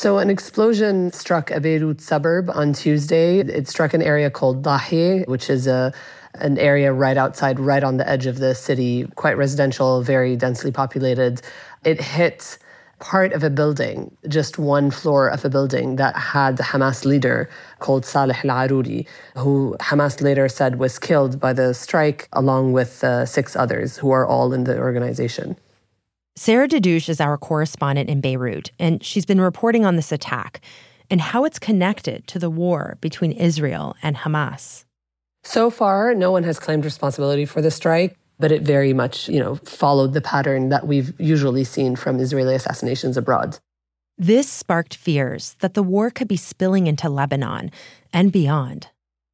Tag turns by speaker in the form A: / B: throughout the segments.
A: So, an explosion struck a Beirut suburb on Tuesday. It struck an area called Dahieh, which is a an area right outside, right on the edge of the city, quite residential, very densely populated. It hit part of a building, just one floor of a building that had the Hamas leader called Saleh al Arouri, who Hamas later said was killed by the strike, along with uh, six others who are all in the organization.
B: Sarah Dadouch is our correspondent in Beirut, and she's been reporting on this attack and how it's connected to the war between Israel and Hamas.
A: So far, no one has claimed responsibility for the strike, but it very much, you know, followed the pattern that we've usually seen from Israeli assassinations abroad.
B: This sparked fears that the war could be spilling into Lebanon and beyond.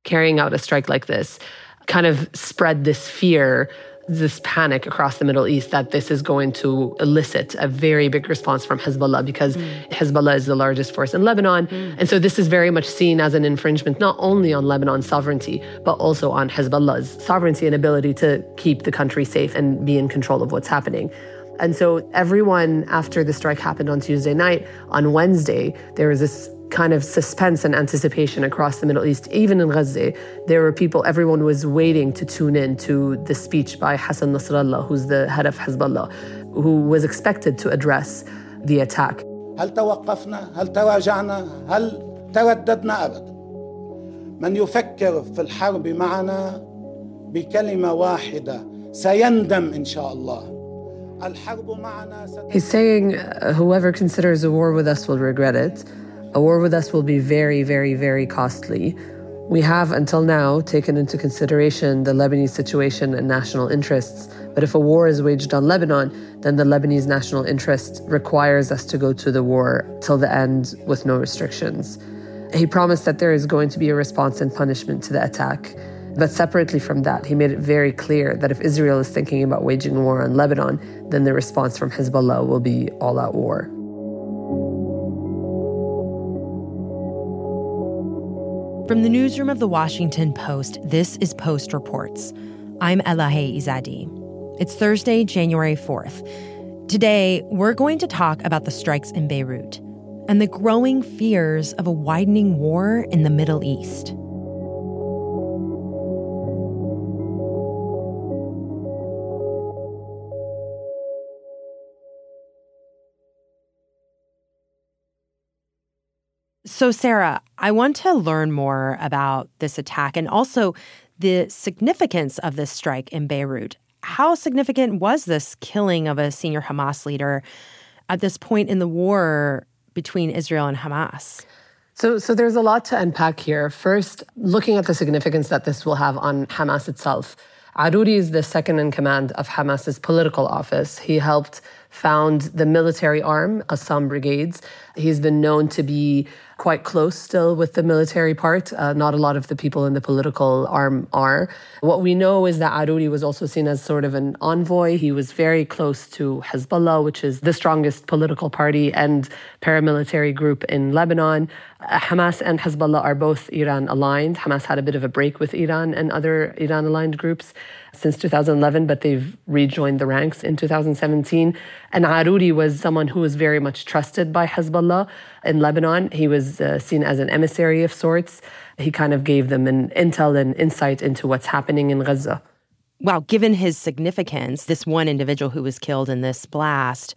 A: Carrying out a strike like this kind of spread this fear this panic across the Middle East that this is going to elicit a very big response from Hezbollah because mm. Hezbollah is the largest force in Lebanon. Mm. And so this is very much seen as an infringement not only on Lebanon's sovereignty, but also on Hezbollah's sovereignty and ability to keep the country safe and be in control of what's happening. And so everyone, after the strike happened on Tuesday night, on Wednesday, there was this kind of suspense and anticipation across the Middle East, even in Gaza. There were people, everyone was waiting to tune in to the speech by Hasan Nasrallah, who's the head of Hezbollah, who was expected to address the attack. هل توقفنا؟ هل تواجعنا؟ هل ترددنا أبدا؟ من يفكر في الحرب معنا بكلمة واحدة سيندم إن شاء الله He's saying, uh, whoever considers a war with us will regret it. A war with us will be very, very, very costly. We have until now taken into consideration the Lebanese situation and national interests. But if a war is waged on Lebanon, then the Lebanese national interest requires us to go to the war till the end with no restrictions. He promised that there is going to be a response and punishment to the attack. But separately from that, he made it very clear that if Israel is thinking about waging war on Lebanon, then the response from Hezbollah will be all out war.
B: From the newsroom of the Washington Post, this is Post Reports. I'm Elahe Izadi. It's Thursday, January 4th. Today, we're going to talk about the strikes in Beirut and the growing fears of a widening war in the Middle East. So, Sarah, I want to learn more about this attack and also the significance of this strike in Beirut. How significant was this killing of a senior Hamas leader at this point in the war between Israel and Hamas?
A: So, so there's a lot to unpack here. First, looking at the significance that this will have on Hamas itself. Arouri is the second in command of Hamas's political office. He helped found the military arm, Qassam Brigades. He's been known to be quite close still with the military part. Uh, not a lot of the people in the political arm are. What we know is that Arouri was also seen as sort of an envoy. He was very close to Hezbollah, which is the strongest political party and paramilitary group in Lebanon. Hamas and Hezbollah are both Iran aligned. Hamas had a bit of a break with Iran and other Iran aligned groups since 2011, but they've rejoined the ranks in 2017. And Arouri was someone who was very much trusted by Hezbollah in Lebanon. He was uh, seen as an emissary of sorts. He kind of gave them an intel and insight into what's happening in Gaza.
B: Wow, given his significance, this one individual who was killed in this blast,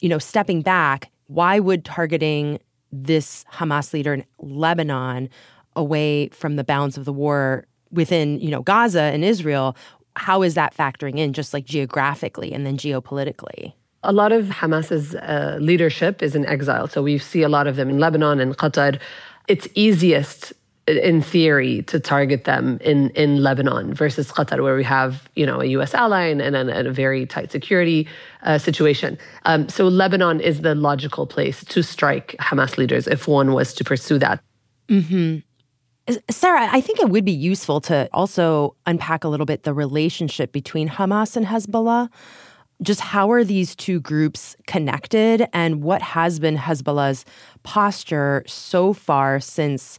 B: you know, stepping back, why would targeting this Hamas leader in Lebanon away from the bounds of the war within, you know, Gaza and Israel, how is that factoring in just like geographically and then geopolitically?
A: A lot of Hamas's uh, leadership is in exile. So we see a lot of them in Lebanon and Qatar. It's easiest in theory to target them in, in Lebanon versus Qatar, where we have you know a U.S. ally and, and, and a very tight security uh, situation. Um, so Lebanon is the logical place to strike Hamas leaders if one was to pursue that.
B: Mm-hmm. Sarah, I think it would be useful to also unpack a little bit the relationship between Hamas and Hezbollah. Just how are these two groups connected, and what has been Hezbollah's posture so far since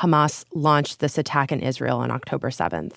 B: Hamas launched this attack in Israel on October 7th?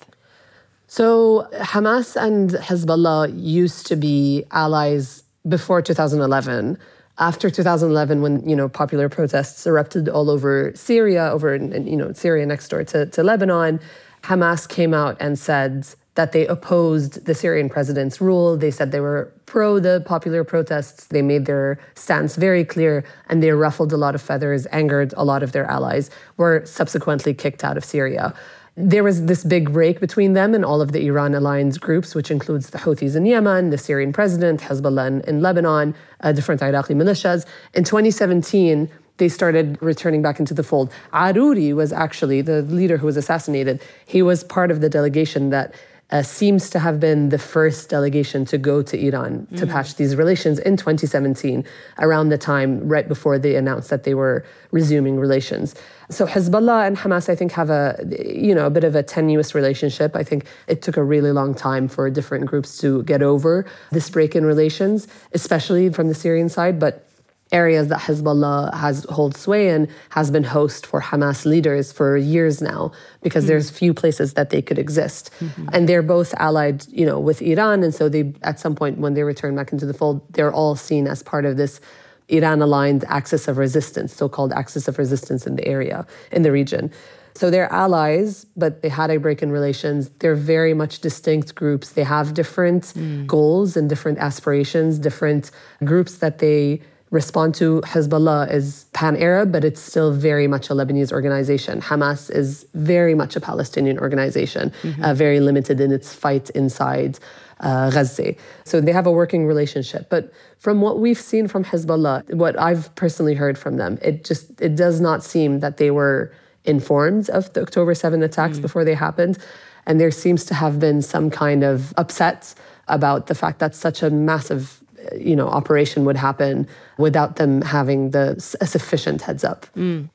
A: So, Hamas and Hezbollah used to be allies before 2011 after 2011 when you know popular protests erupted all over syria over in, you know syria next door to, to lebanon hamas came out and said that they opposed the syrian president's rule they said they were pro the popular protests they made their stance very clear and they ruffled a lot of feathers angered a lot of their allies were subsequently kicked out of syria there was this big break between them and all of the Iran alliance groups, which includes the Houthis in Yemen, the Syrian president, Hezbollah in, in Lebanon, uh, different Iraqi militias. In 2017, they started returning back into the fold. Arouri was actually the leader who was assassinated. He was part of the delegation that uh, seems to have been the first delegation to go to Iran to mm. patch these relations in 2017, around the time right before they announced that they were resuming relations. So Hezbollah and Hamas, I think, have a you know a bit of a tenuous relationship. I think it took a really long time for different groups to get over this break in relations, especially from the Syrian side, but areas that Hezbollah has hold sway in has been host for Hamas leaders for years now because mm-hmm. there's few places that they could exist. Mm-hmm. And they're both allied, you know, with Iran and so they at some point when they return back into the fold, they're all seen as part of this Iran aligned axis of resistance, so-called axis of resistance in the area, in the region. So they're allies, but they had a break in relations. They're very much distinct groups. They have different mm. goals and different aspirations, different groups that they respond to Hezbollah is pan Arab, but it's still very much a Lebanese organization. Hamas is very much a Palestinian organization, mm-hmm. uh, very limited in its fight inside uh, Gaza. So they have a working relationship. But from what we've seen from Hezbollah, what I've personally heard from them, it just it does not seem that they were informed of the October 7 attacks mm. before they happened. And there seems to have been some kind of upset about the fact that such a massive you know operation would happen without them having the a sufficient heads up. Mm.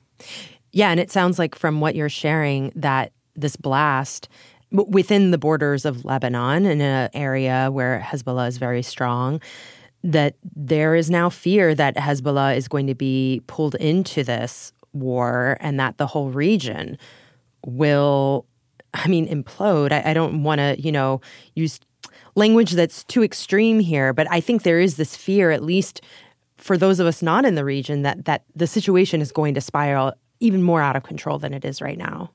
B: Yeah, and it sounds like from what you're sharing that this blast within the borders of Lebanon in an area where Hezbollah is very strong that there is now fear that Hezbollah is going to be pulled into this war and that the whole region will I mean implode. I, I don't want to, you know, use language that's too extreme here, but I think there is this fear, at least for those of us not in the region, that that the situation is going to spiral even more out of control than it is right now.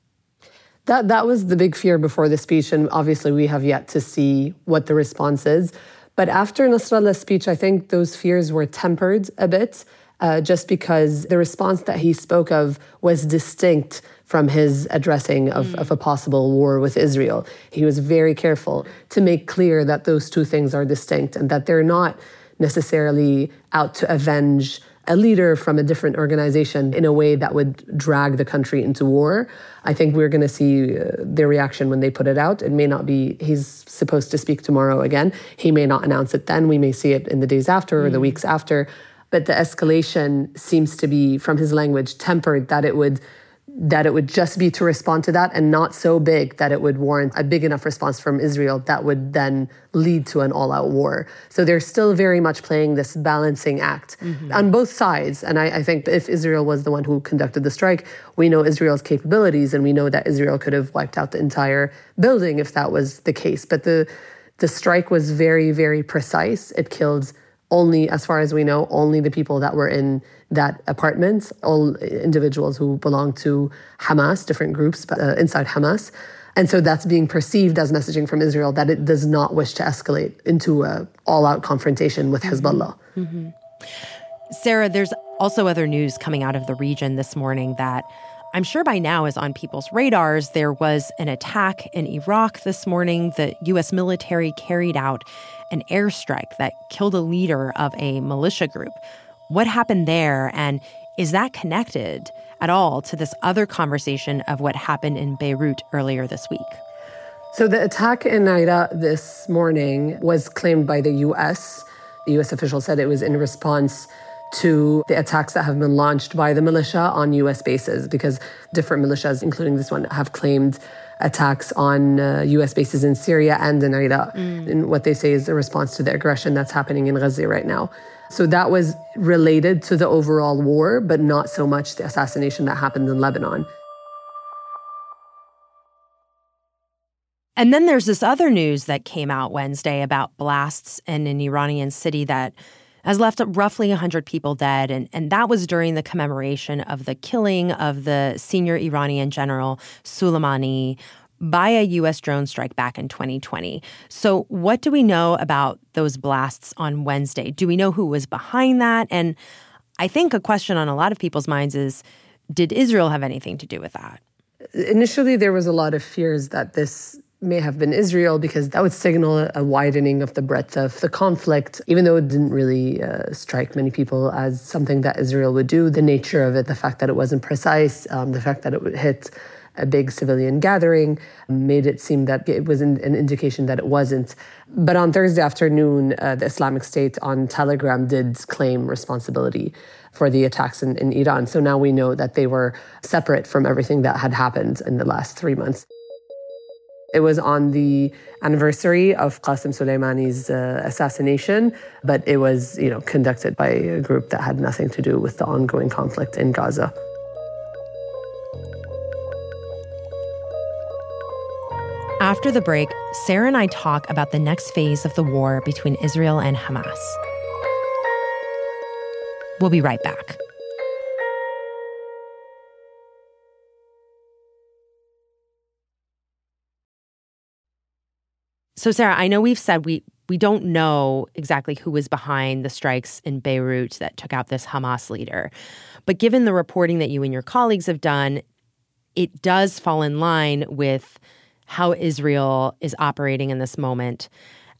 A: That that was the big fear before the speech, and obviously we have yet to see what the response is. But after Nasrallah's speech, I think those fears were tempered a bit, uh, just because the response that he spoke of was distinct from his addressing of, mm. of a possible war with Israel. He was very careful to make clear that those two things are distinct and that they're not necessarily out to avenge a leader from a different organization in a way that would drag the country into war. I think we're going to see uh, their reaction when they put it out. It may not be, he's supposed to speak tomorrow again. He may not announce it then. We may see it in the days after or the mm. weeks after. But the escalation seems to be, from his language, tempered that it would that it would just be to respond to that and not so big that it would warrant a big enough response from Israel that would then lead to an all out war. So they're still very much playing this balancing act mm-hmm. on both sides. And I, I, think if Israel was the one who conducted the strike, we know Israel's capabilities and we know that Israel could have wiped out the entire building if that was the case. But the the strike was very, very precise. It killed only, as far as we know, only the people that were in that apartment, all individuals who belong to Hamas, different groups uh, inside Hamas. And so that's being perceived as messaging from Israel that it does not wish to escalate into a all-out confrontation with mm-hmm. Hezbollah. Mm-hmm.
B: Sarah, there's also other news coming out of the region this morning that I'm sure by now is on people's radars. There was an attack in Iraq this morning. The U.S. military carried out an airstrike that killed a leader of a militia group. What happened there? And is that connected at all to this other conversation of what happened in Beirut earlier this week?
A: So, the attack in Naira this morning was claimed by the US. The US official said it was in response to the attacks that have been launched by the militia on US bases because different militias, including this one, have claimed attacks on uh, US bases in Syria and in Iraq. Mm. And what they say is a response to the aggression that's happening in Gaza right now. So that was related to the overall war, but not so much the assassination that happened in Lebanon.
B: And then there's this other news that came out Wednesday about blasts in an Iranian city that has left roughly 100 people dead. And, and that was during the commemoration of the killing of the senior Iranian general Soleimani by a U.S. drone strike back in 2020. So, what do we know about those blasts on Wednesday? Do we know who was behind that? And I think a question on a lot of people's minds is did Israel have anything to do with that?
A: Initially, there was a lot of fears that this may have been Israel because that would signal a widening of the breadth of the conflict, even though it didn't really uh, strike many people as something that Israel would do. The nature of it, the fact that it wasn't precise, um, the fact that it would hit a big civilian gathering made it seem that it was an, indication that it wasn't. But on Thursday afternoon, uh, the Islamic State on Telegram did claim responsibility for the attacks in, in Iran. So now we know that they were separate from everything that had happened in the last three months. It was on the anniversary of Qasem Soleimani's uh, assassination, but it was, you know, conducted by a group that had nothing to do with the ongoing conflict in Gaza.
B: After the break, Sarah and I talk about the next phase of the war between Israel and Hamas. We'll be right back. So, Sarah, I know we've said we, we don't know exactly who was behind the strikes in Beirut that took out this Hamas leader. But given the reporting that you and your colleagues have done, it does fall in line with how Israel is operating in this moment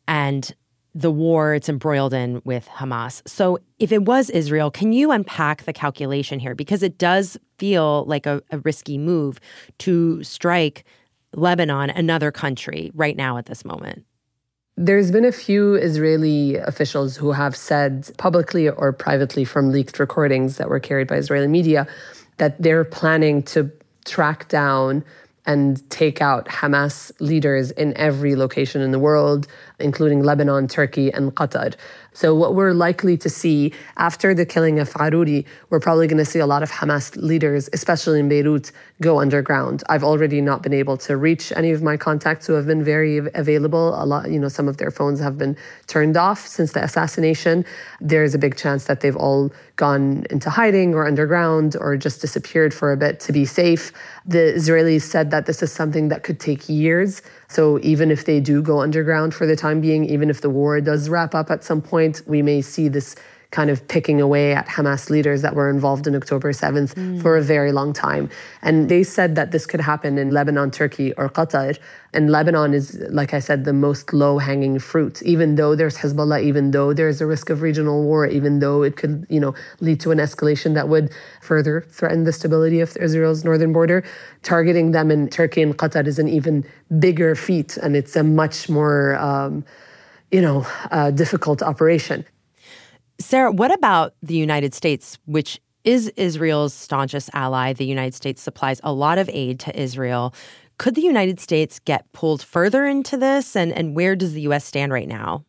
B: and the war it's embroiled in with Hamas. So, if it was Israel, can you unpack the calculation here? Because it does feel like a, a risky move to strike Lebanon, another country, right now at this moment.
A: There's been a few Israeli officials who have said publicly or privately from leaked recordings that were carried by Israeli media that they're planning to track down and take out Hamas leaders in every location in the world, including Lebanon, Turkey, and Qatar. So, what we're likely to see after the killing of Arouri, we're probably going to see a lot of Hamas leaders, especially in Beirut, go underground. I've already not been able to reach any of my contacts who have been very available. A lot, you know, some of their phones have been turned off since the assassination. There's a big chance that they've all gone into hiding or underground or just disappeared for a bit to be safe. The Israelis said that this is something that could take years. So even if they do go underground for the time being, even if the war does wrap up at some point, we may see this kind of picking away at Hamas leaders that were involved in October 7th mm. for a very long time. And they said that this could happen in Lebanon, Turkey, or Qatar. And Lebanon is, like I said, the most low hanging fruit, even though there's Hezbollah, even though there's a risk of regional war, even though it could, you know, lead to an escalation that would further threaten the stability of Israel's northern border. Targeting them in Turkey and Qatar is an even bigger feat, and it's a much more, um, you know, uh, difficult operation.
B: Sarah, what about the United States, which is Israel's staunchest ally? The United States supplies a lot of aid to Israel. Could the United States get pulled further into this? And, and where does the U.S. stand right now?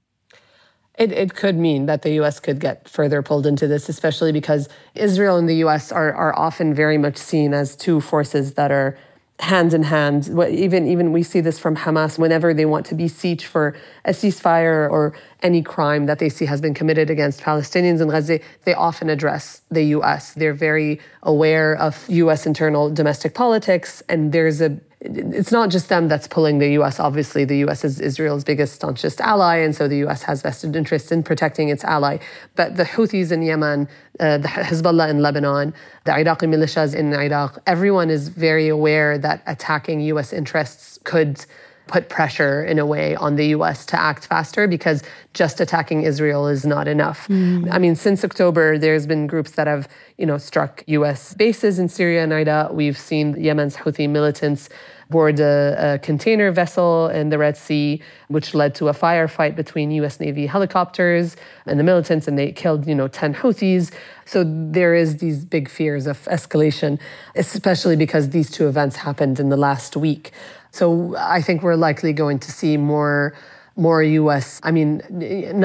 A: It, it could mean that the U.S. could get further pulled into this, especially because Israel and the U.S. are, are often very much seen as two forces that are hand in hand. Even even we see this from Hamas whenever they want to beseech for a ceasefire or any crime that they see has been committed against Palestinians in Gaza, they often address the U.S. They're very aware of U.S. internal domestic politics, and there's a it's not just them that's pulling the US. Obviously, the US is Israel's biggest, staunchest ally, and so the US has vested interest in protecting its ally. But the Houthis in Yemen, uh, the Hezbollah in Lebanon, the Iraqi militias in Iraq, everyone is very aware that attacking US interests could put pressure in a way on the US to act faster because just attacking Israel is not enough. Mm. I mean, since October, there's been groups that have, you know, struck US bases in Syria and Iraq. We've seen Yemen's Houthi militants board a, a, container vessel in the Red Sea, which led to a firefight between U.S. Navy helicopters and the militants, and they killed, you know, 10 Houthis. So there is these big fears of escalation, especially because these two events happened in the last week. So I think we're likely going to see more more US I mean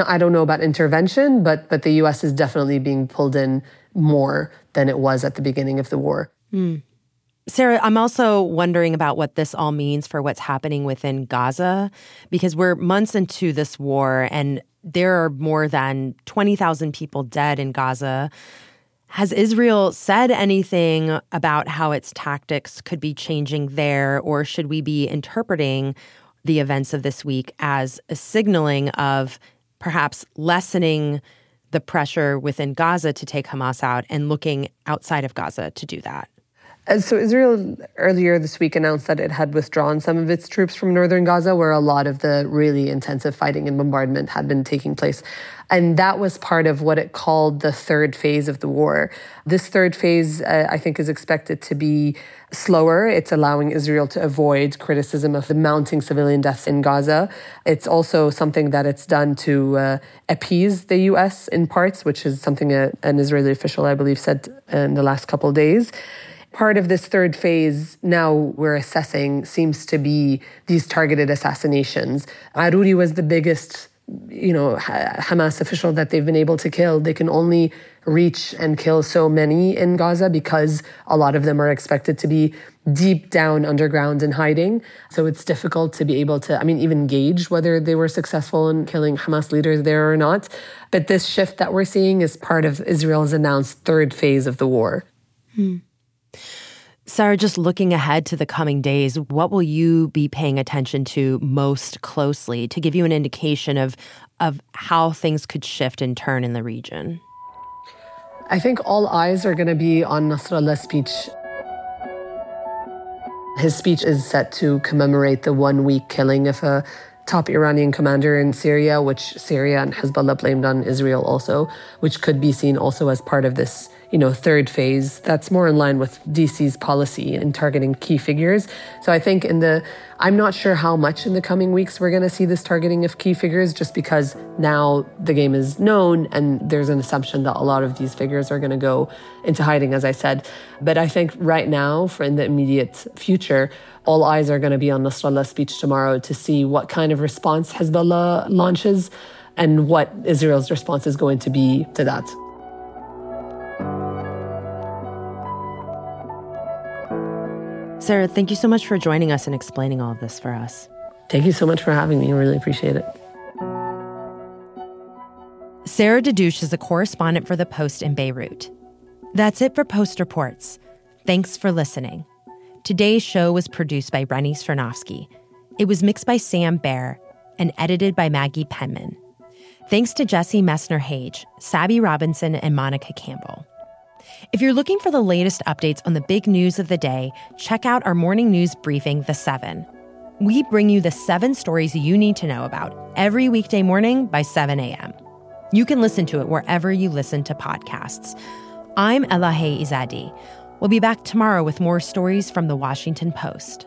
A: I don't know about intervention but but the US is definitely being pulled in more than it was at the beginning of the war. Mm.
B: Sarah, I'm also wondering about what this all means for what's happening within Gaza because we're months into this war and there are more than 20,000 people dead in Gaza. Has Israel said anything about how its tactics could be changing there, or should we be interpreting the events of this week as a signaling of perhaps lessening the pressure within Gaza to take Hamas out and looking outside of Gaza to do that?
A: So Israel earlier this week announced that it had withdrawn some of its troops from northern Gaza, where a lot of the really intensive fighting and bombardment had been taking place. And that was part of what it called the third phase of the war. This third phase, uh, I think, is expected to be slower. It's allowing Israel to avoid criticism of the mounting civilian deaths in Gaza. It's also something that it's done to uh, appease the U.S. in parts, which is something a, an Israeli official, I believe, said in the last couple days part of this third phase now we're assessing seems to be these targeted assassinations. Arouri was the biggest, you know, Hamas official that they've been able to kill. They can only reach and kill so many in Gaza because a lot of them are expected to be deep down underground and hiding. So it's difficult to be able to, I mean, even gauge whether they were successful in killing Hamas leaders there or not. But this shift that we're seeing is part of Israel's announced third phase of the war.
B: Hmm. Sarah, just looking ahead to the coming days, what will you be paying attention to most closely to give you an indication of, of how things could shift and turn in the region?
A: I think all eyes are going to be on Nasrallah's speech. His speech is set to commemorate the one week killing of a top Iranian commander in Syria, which Syria and Hezbollah blamed on Israel also, which could be seen also as part of this you know, third phase that's more in line with DC's policy in targeting key figures. So I think in the, I'm not sure how much in the coming weeks we're going to see this targeting of key figures just because now the game is known and there's an assumption that a lot of these figures are going to go into hiding, as I said. But I think right now, for in the immediate future, all eyes are going to be on Nasrallah's speech tomorrow to see what kind of response Hezbollah launches and what Israel's response is going to be to that.
B: Sarah, thank you so much for joining us and explaining all of this for us.
A: Thank you so much for having me. I really appreciate it.
B: Sarah Dadouch is a correspondent for The Post in Beirut. That's it for Post Reports. Thanks for listening. Today's show was produced by Rennie Svirnovskiy. It was mixed by Sam Bair and edited by Maggie Penman. Thanks to Jesse Mesner-Hage, Sabby Robinson, and Monica Campbell. If you're looking for the latest updates on the big news of the day, check out our morning news briefing, The Seven. We bring you the seven stories you need to know about every weekday morning by 7 a.m. You can listen to it wherever you listen to podcasts. I'm Elahe Izadi. We'll be back tomorrow with more stories from the Washington Post.